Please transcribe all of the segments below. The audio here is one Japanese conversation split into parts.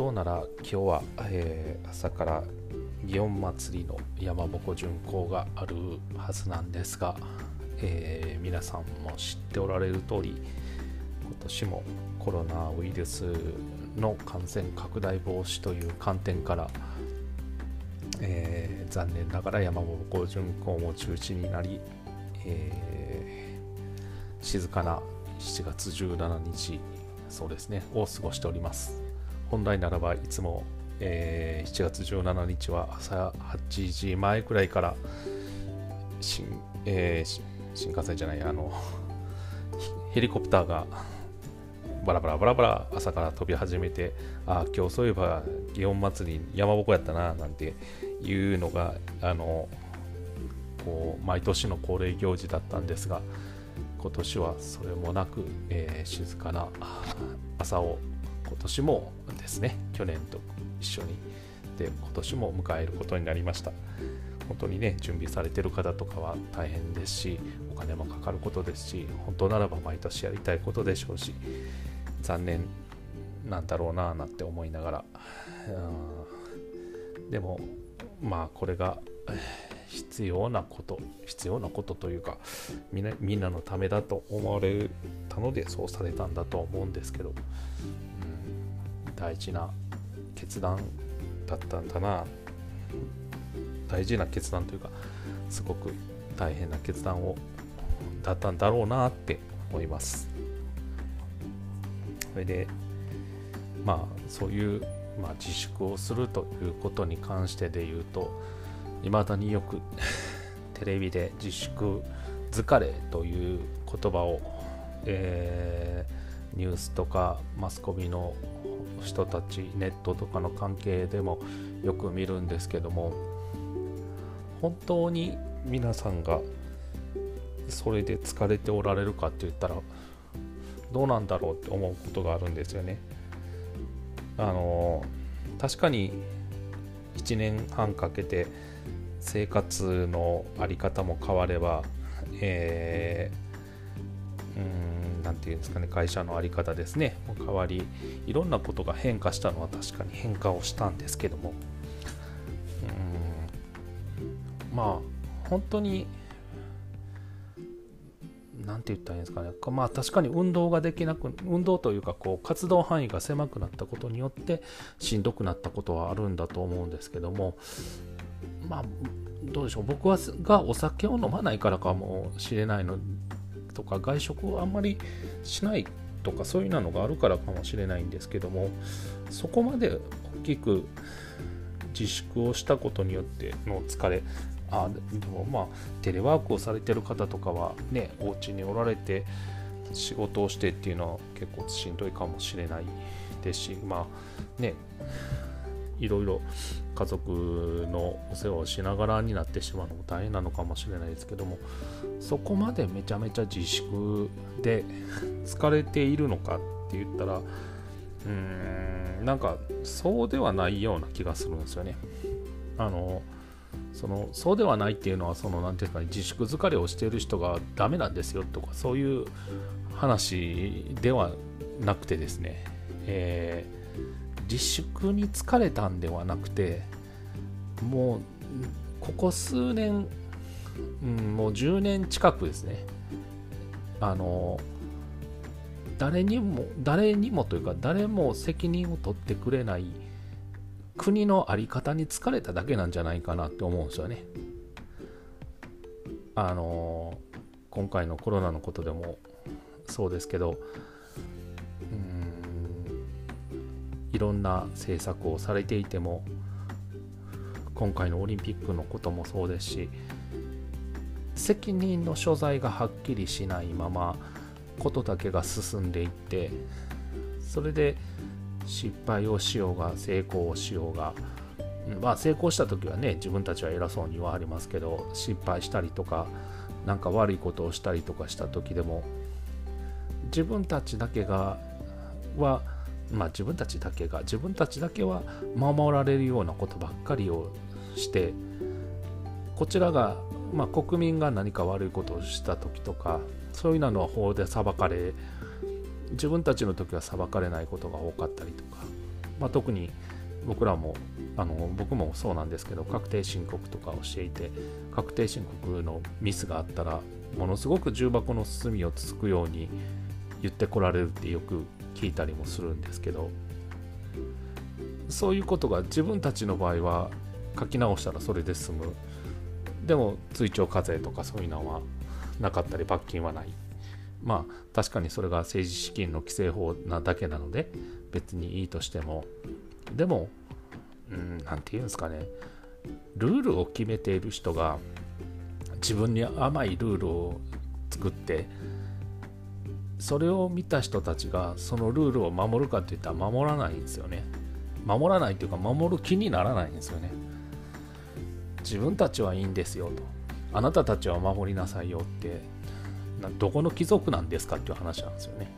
当なら今日は、えー、朝から祇園祭りの山鉾巡行があるはずなんですが、えー、皆さんも知っておられる通り今年もコロナウイルスの感染拡大防止という観点から、えー、残念ながら山鉾巡行も中止になり、えー、静かな7月17日そうですねを過ごしております。本来ならばいつもえー、7月17日は朝8時前くらいから新,、えー、新幹線じゃないあの ヘリコプターがバラバラバラバラ朝から飛び始めてあ今日そういえば祇園祭り山鉾やったななんていうのがあのこう毎年の恒例行事だったんですが今年はそれもなく、えー、静かな朝を今年もですね去年と一緒にで今年も迎えることになりました。本当にね準備されてる方とかは大変ですしお金もかかることですし本当ならば毎年やりたいことでしょうし残念なんだろうなあなんて思いながらでもまあこれが必要なこと必要なことというかみんなみんなのためだと思われたのでそうされたんだと思うんですけど、うん、大事な決断だったんだな大事な決断というかすごく大変な決断をだったんだろうなって思います。それでまあそういう、まあ、自粛をするということに関してで言うといまだによく テレビで自粛疲れという言葉を、えー、ニュースとかマスコミの人たちネットとかの関係でもよく見るんですけども本当に皆さんがそれで疲れておられるかって言ったらどうなんだろうって思うことがあるんですよね。あの確かに1年半かけて生活の在り方も変われば、えー、うん何て言うんですかね会社の在り方ですね。変わりいろんなことが変化したのは確かに変化をしたんですけども。うん。まあ本当に何て言ったらいいんですかね。まあ確かに運動ができなく運動というかこう活動範囲が狭くなったことによってしんどくなったことはあるんだと思うんですけども。まあどうでしょう。僕はがお酒を飲まないからかもしれないのとか外食をあんまりしないとかそういうのがあるからかもしれないんですけどもそこまで大きく自粛をしたことによっての疲れあでもまあテレワークをされてる方とかはねお家におられて仕事をしてっていうのは結構しんどいかもしれないですしまあねいろいろ家族のお世話をしながらになってしまうのも大変なのかもしれないですけどもそこまでめちゃめちゃ自粛で 疲れているのかって言ったらうーんなんかそうではないような気がするんですよね。あのそのそうではないっていうのはその何て言うか、ね、自粛疲れをしている人がダメなんですよとかそういう話ではなくてですね、えー自粛に疲れたんではなくてもうここ数年、うん、もう10年近くですねあの誰にも誰にもというか誰も責任を取ってくれない国の在り方に疲れただけなんじゃないかなって思うんですよね。あの今回のコロナのことでもそうですけどいろんな政策をされていても今回のオリンピックのこともそうですし責任の所在がはっきりしないままことだけが進んでいってそれで失敗をしようが成功をしようがまあ成功した時はね自分たちは偉そうにはありますけど失敗したりとか何か悪いことをしたりとかした時でも自分たちだけがはまあ、自分たちだけが自分たちだけは守られるようなことばっかりをしてこちらが、まあ、国民が何か悪いことをした時とかそういうのは法で裁かれ自分たちの時は裁かれないことが多かったりとかまあ、特に僕らもあの僕もそうなんですけど確定申告とかをしていて確定申告のミスがあったらものすごく重箱の隅をつつくように言ってこられるってよく聞いたりもするんですけどそういうことが自分たちの場合は書き直したらそれで済む。でも追徴課税とかそういうのはなかったり罰金はない。まあ確かにそれが政治資金の規正法なだけなので別にいいとしても。でも何て言うんですかね。ルールを決めている人が自分に甘いルールを作ってそれを見た人たちがそのルールを守るかっていったら守らないんですよね。守らないというか守る気にならないんですよね。自分たちはいいんですよと。あなたたちは守りなさいよって。どこの貴族なんですかっていう話なんですよね。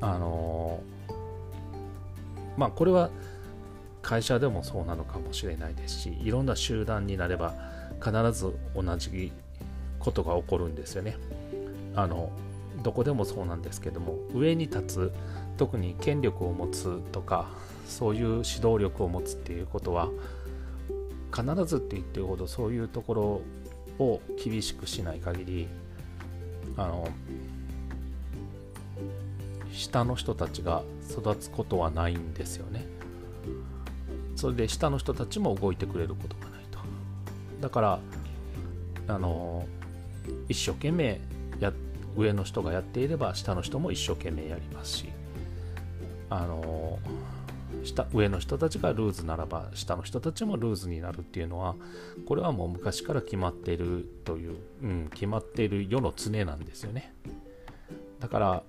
あのまあこれは会社でもそうなのかもしれないですしいろんな集団になれば必ず同じことが起こるんですよね。あのどこでもそうなんですけども上に立つ特に権力を持つとかそういう指導力を持つっていうことは必ずって言ってるほどそういうところを厳しくしない限りあの下の人たちが育つことはないんですよね。それで下の人たちも動いてくれることがないと。だからあの一生懸命上の人がやっていれば下の人も一生懸命やりますしあの下上の人たちがルーズならば下の人たちもルーズになるっていうのはこれはもう昔から決まっているという、うん、決まっている世の常なんですよね。だから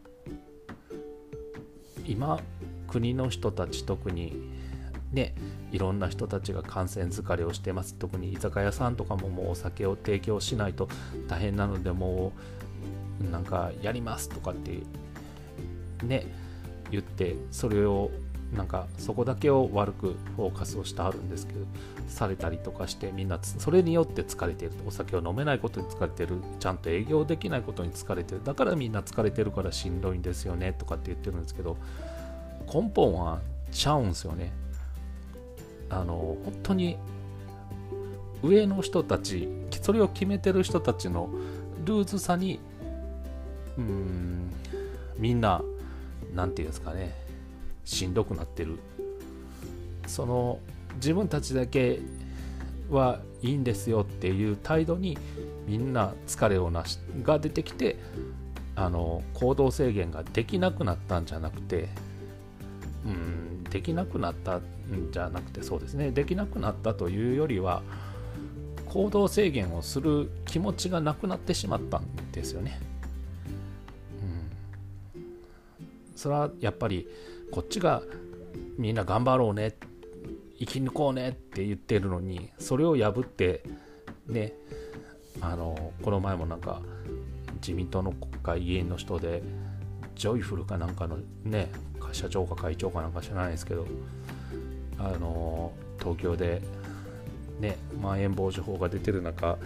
今国の人たち特にねいろんな人たちが感染疲れをしてます。特に居酒屋さんとかももうお酒を提供しないと大変なのでもうなんかやりますとかってね言ってそれをなんかそこだけを悪くフォーカスをしてあるんですけどされたりとかしてみんなそれによって疲れてるお酒を飲めないことに疲れてるちゃんと営業できないことに疲れてるだからみんな疲れてるからしんどいんですよねとかって言ってるんですけど根本はちゃうんですよね。あの本当に上の人たちそれを決めてる人たちのルーズさにうん。みんな何て言うんですかね。しんどくなってる。その自分たちだけはいいんですよっていう態度にみんな疲れをなしが出てきてあの行動制限ができなくなったんじゃなくてうんできなくなったんじゃなくてそうですね。できなくなったというよりは行動制限をする気持ちがなくなってしまったんですよね。それはやっぱりこっちがみんな頑張ろうね生き抜こうねって言ってるのにそれを破ってねあのこの前もなんか自民党の国会議員の人でジョイフルかなんかのね社長か会長かなんか知らないですけどあの東京でねまん延防止法が出てる中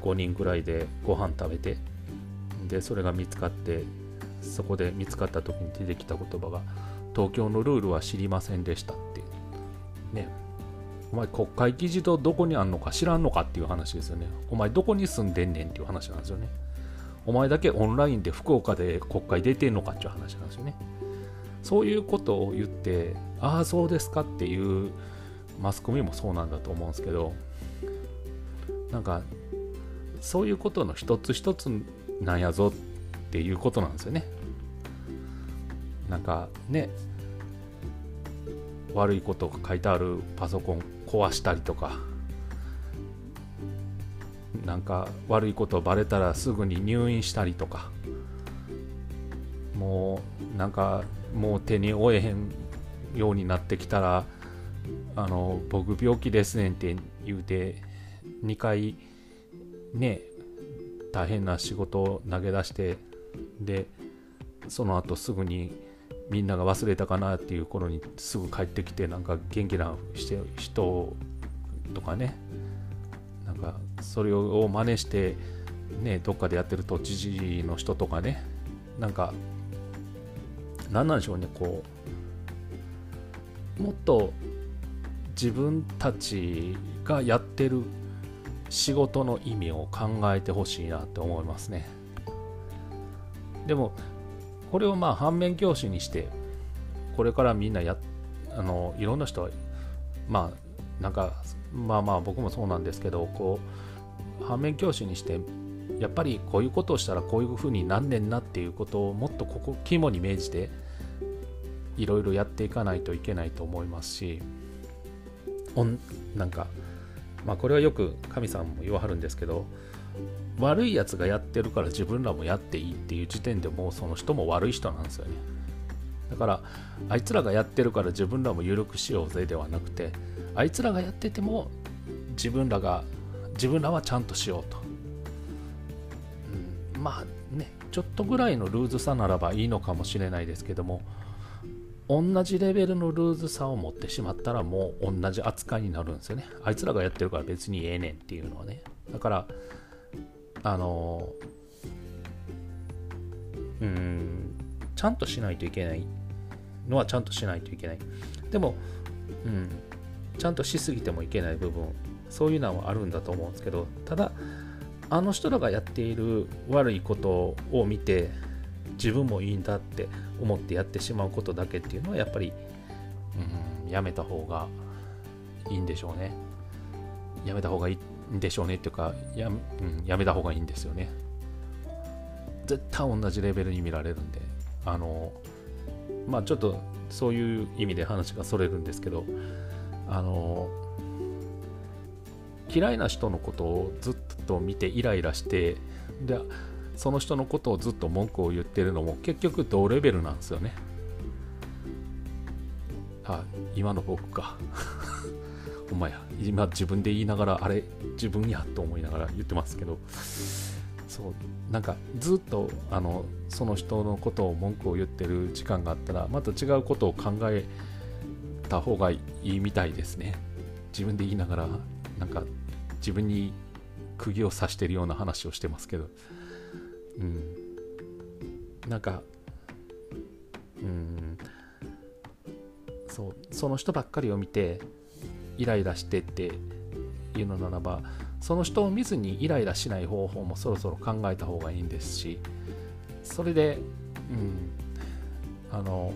5人ぐらいでご飯食べてでそれが見つかってそこで見つかった時に出てきた言葉が東京のルールは知りませんでしたってね。お前国会議事堂どこにあんのか知らんのかっていう話ですよね。お前どこに住んでんねんっていう話なんですよね。お前だけオンラインで福岡で国会出てんのかっていう話なんですよね。そういうことを言ってああそうですかっていうマスコミもそうなんだと思うんですけどなんかそういうことの一つ一つなんやぞっていうことなんですよね。なんかね悪いことが書いてあるパソコン壊したりとかなんか悪いことバレたらすぐに入院したりとかもうなんかもう手に負えへんようになってきたらあの僕病気ですねんって言うて2回ね大変な仕事を投げ出してでその後すぐにみんなが忘れたかなっていう頃にすぐ帰ってきてなんか元気な人とかね。なんかそれを真似してねどっかでやってる都知事の人とかね。なんか何なんでしょうねこうもっと自分たちがやってる仕事の意味を考えてほしいなって思いますね。でもこれをまあ反面教師にしてこれからみんなやあのいろんな人はまあなんかまあまあ僕もそうなんですけどこう反面教師にしてやっぱりこういうことをしたらこういうふうになんねんなっていうことをもっとここ肝に銘じていろいろやっていかないといけないと思いますしおんなんかまあこれはよく神さんも言わはるんですけど悪いやつがやってるから自分らもやっていいっていう時点でもうその人も悪い人なんですよね。だからあいつらがやってるから自分らも緩くしようぜではなくてあいつらがやってても自分らが自分らはちゃんとしようと、うん、まあねちょっとぐらいのルーズさならばいいのかもしれないですけども同じレベルのルーズさを持ってしまったらもう同じ扱いになるんですよね。あいつらがやってるから別にええねんっていうのはね。だからあのうんちゃんとしないといけないのはちゃんとしないといけない。でも、うん、ちゃんとしすぎてもいけない部分そういうのはあるんだと思うんですけどただあの人らがやっている悪いことを見て自分もいいんだって思ってやってしまうことだけっていうのはやっぱり、うん、やめた方がいいんでしょうね。やめた方がいいでしょうねっていうかや,、うん、やめた方がいいんですよね。絶対同じレベルに見られるんであのまあちょっとそういう意味で話がそれるんですけどあの嫌いな人のことをずっと見てイライラしてでその人のことをずっと文句を言ってるのも結局同レベルなんですよね。あ今の僕か。お前や今自分で言いながらあれ自分やと思いながら言ってますけどそうなんかずっとあのその人のことを文句を言ってる時間があったらまた違うことを考えた方がいいみたいですね。自分で言いながらなんか自分に釘を刺してるような話をしてますけど。うん。なんかうん。そうその人ばっかりを見てイライラしてっていうのならばその人を見ずにイライラしない方法もそろそろ考えた方がいいんですしそれで、うん、あの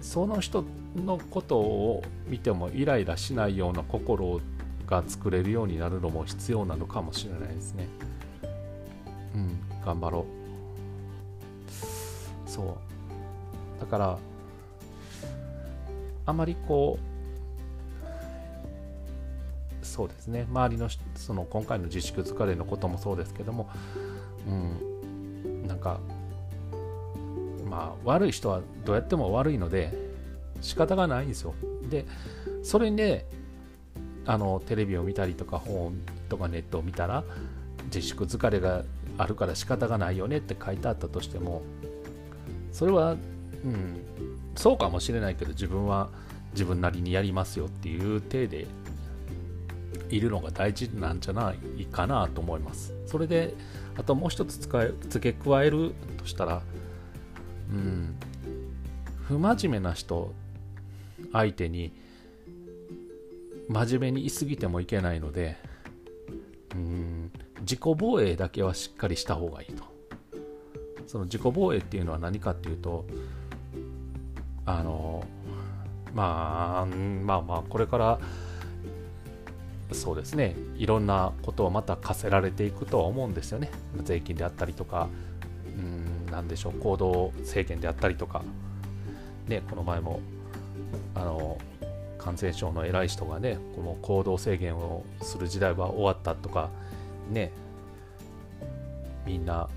その人のことを見てもイライラしないような心が作れるようになるのも必要なのかもしれないですね。うん、頑張ろう。そう。だから、あまりこう、そうですね、周りのその今回の自粛疲れのこともそうですけども、うん、なんか、まあ、悪い人はどうやっても悪いので、仕方がないんですよ。で、それで、あのテレビを見たりとか本とかネットを見たら自粛疲れがあるから仕方がないよねって書いてあったとしてもそれは、うん、そうかもしれないけど自分は自分なりにやりますよっていう体でいるのが大事なんじゃないかなと思います。それであともう一つ使付け加えるとしたら、うん、不真面目な人相手に真面目に言いすぎてもいけないのでうん自己防衛だけはしっかりした方がいいとその自己防衛っていうのは何かっていうとあのまあまあまあこれからそうですね。いろんなことをまた課せられていくとは思うんですよね。税金であったりとかうん何でしょう行動制限であったりとか。ねこの前もあの感染症の偉い人がねこの行動制限をする時代は終わったとか。ね。みんな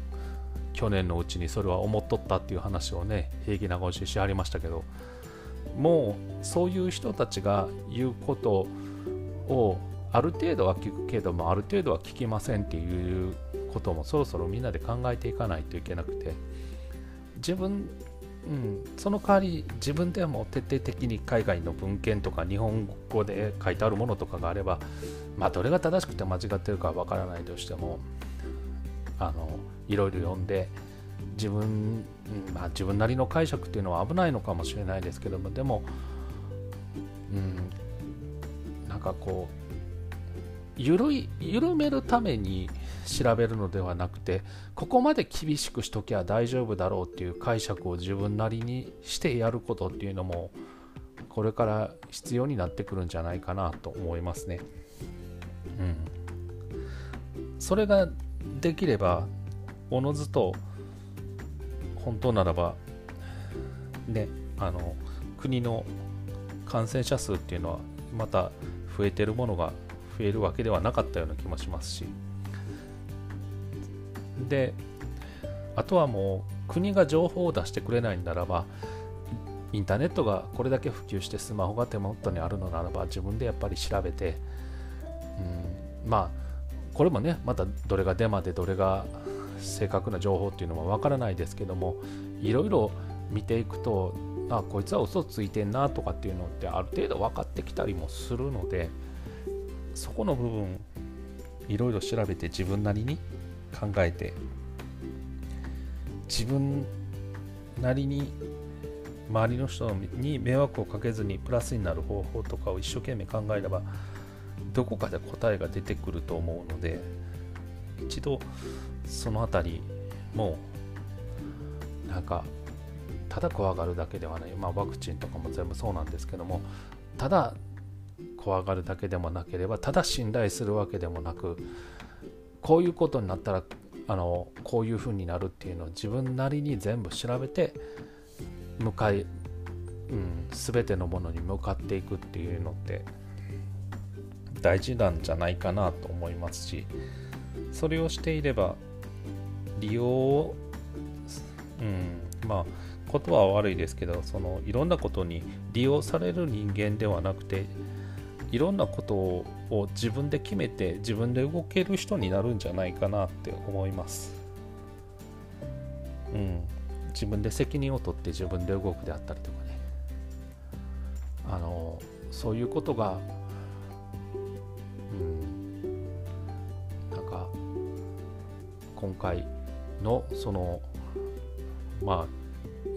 去年のうちにそれは思っとったっていう話をね平気な顔してしはりましたけど。もうそういう人たちが言うことをある程度は聞くけどもある程度は聞きませんっていうこともそろそろみんなで考えていかないといけなくて自分うん、その代わり自分でも徹底的に海外の文献とか日本語で書いてあるものとかがあれば、まあ、どれが正しくて間違ってるかわからないとしてもあのいろいろ読んで自分、まあ、自分なりの解釈っていうのは危ないのかもしれないですけどもでもうんなんかこう緩い緩めるために調べるのではなくてここまで厳しくしときゃ大丈夫だろうっていう解釈を自分なりにしてやることっていうのもこれから必要になってくるんじゃないかなと思いますね。うん、それができればおのずと本当ならばねあの国の感染者数っていうのはまた増えてるものが増えるわけではなかったような気もしますし。であとはもう国が情報を出してくれないならばインターネットがこれだけ普及してスマホが手元にあるのならば自分でやっぱり調べて、うん、まあこれもねまたどれがデマでどれが正確な情報っていうのもわからないですけどもいろいろ見ていくとあこいつは嘘ついてんなとかっていうのってある程度分かってきたりもするのでそこの部分いろいろ調べて自分なりに考えて自分なりに周りの人に迷惑をかけずにプラスになる方法とかを一生懸命考えればどこかで答えが出てくると思うので一度その辺りもなんかただ怖がるだけではない、まあ、ワクチンとかも全部そうなんですけどもただ怖がるだけでもなければただ信頼するわけでもなくこういうことになったらあのこういうふうになるっていうのを自分なりに全部調べて向かい、うん、全てのものに向かっていくっていうのって大事なんじゃないかなと思いますしそれをしていれば利用を、うん、まあ言葉は悪いですけどそのいろんなことに利用される人間ではなくていろんなことを自分で決めて自分で動ける人になるんじゃないかなって思います。うん、自分で責任を取って自分で動くであったりとかね。あのそういうことがうん。なんか今回のそのまあ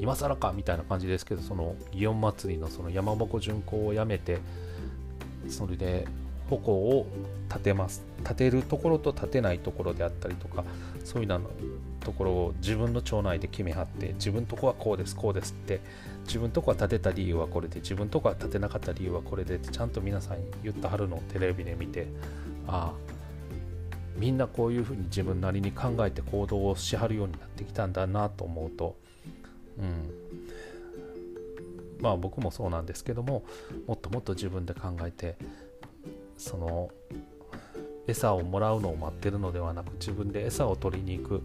今更かみたいな感じですけどその祇園祭のその山鉾巡行をやめてそれで矛を立てます。立てるところと立てないところであったりとかそういうのところを自分の町内で決めはって自分とこはこうですこうですって自分とこは立てた理由はこれで自分とこは立てなかった理由はこれでってちゃんと皆さん言ったはるのをテレビで見てああみんなこういうふうに自分なりに考えて行動をしはるようになってきたんだなと思うとうん。まあ僕もそうなんですけどももっともっと自分で考えてその餌をもらうのを待ってるのではなく自分で餌を取りに行く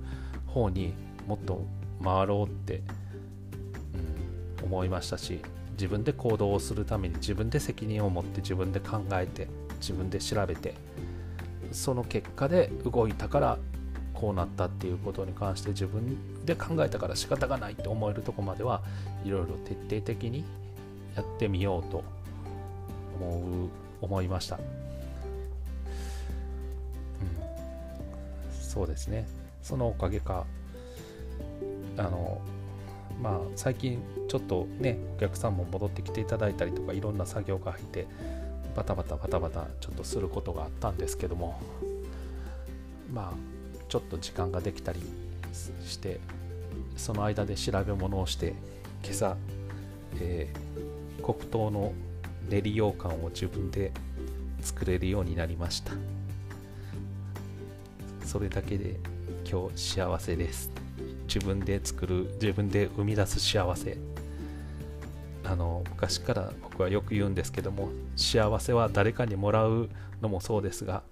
方にもっと回ろうって、うん、思いましたし自分で行動をするために自分で責任を持って自分で考えて自分で調べてその結果で動いたからこうなったっていうことに関して自分で考えたから仕方がないって思えるとこまではいろいろ徹底的にやってみようと思う思いました、うん、そうですね。そのおかげかあのまあ最近ちょっとねお客さんも戻ってきていただいたりとかいろんな作業が入ってバタバタバタバタちょっとすることがあったんですけどもまあちょっと時間ができたりしてその間で調べ物をして今朝、えー、黒糖の練り羊羹を自分で作れるようになりました。それだけで今日幸せです。自分で作る自分で生み出す幸せ。あの昔から僕はよく言うんですけども幸せは誰かにもらうのもそうですが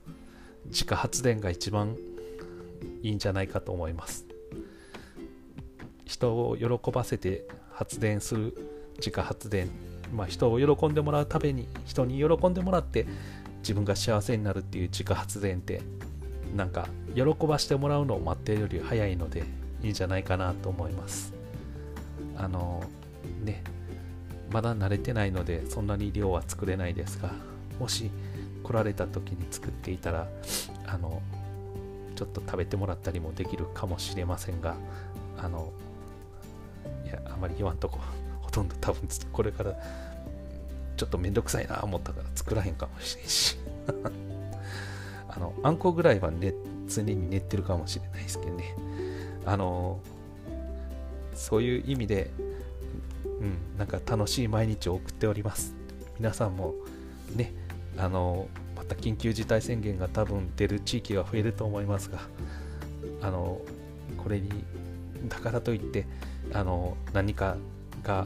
自家発電が一番いいんじゃないかと思います。人を喜ばせて発電する自家発電。まあ人を喜んでもらうために人に喜んでもらって自分が幸せになるっていう自家発電ってなんか喜ばしてもらうのを待っているより早いのでいいんじゃないかなと思います。あのねまだ慣れてないのでそんなに量は作れないですがもし来られた時に作っていたらあのちょっと食べてもらったりもできるかもしれませんがあのいやあまり言わんとこ。ほとんど多分これからちょっとめんどくさいな思ったから作らへんかもしれんし。あのあんこぐらいは、ね、常に寝てるかもしれないですけどね。あのそういう意味で、うん、なんか楽しい毎日を送っております。皆さんもねあのまた緊急事態宣言が多分出る地域が増えると思いますがあのこれにだからといってあの何かが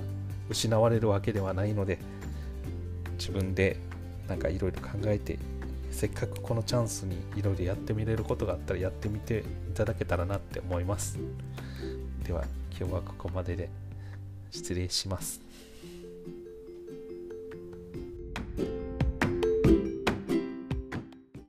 失われるわけではないので自分でなんかいろいろ考えてせっかくこのチャンスにいろいろやってみれることがあったらやってみていただけたらなって思います。では今日はここまでで失礼します。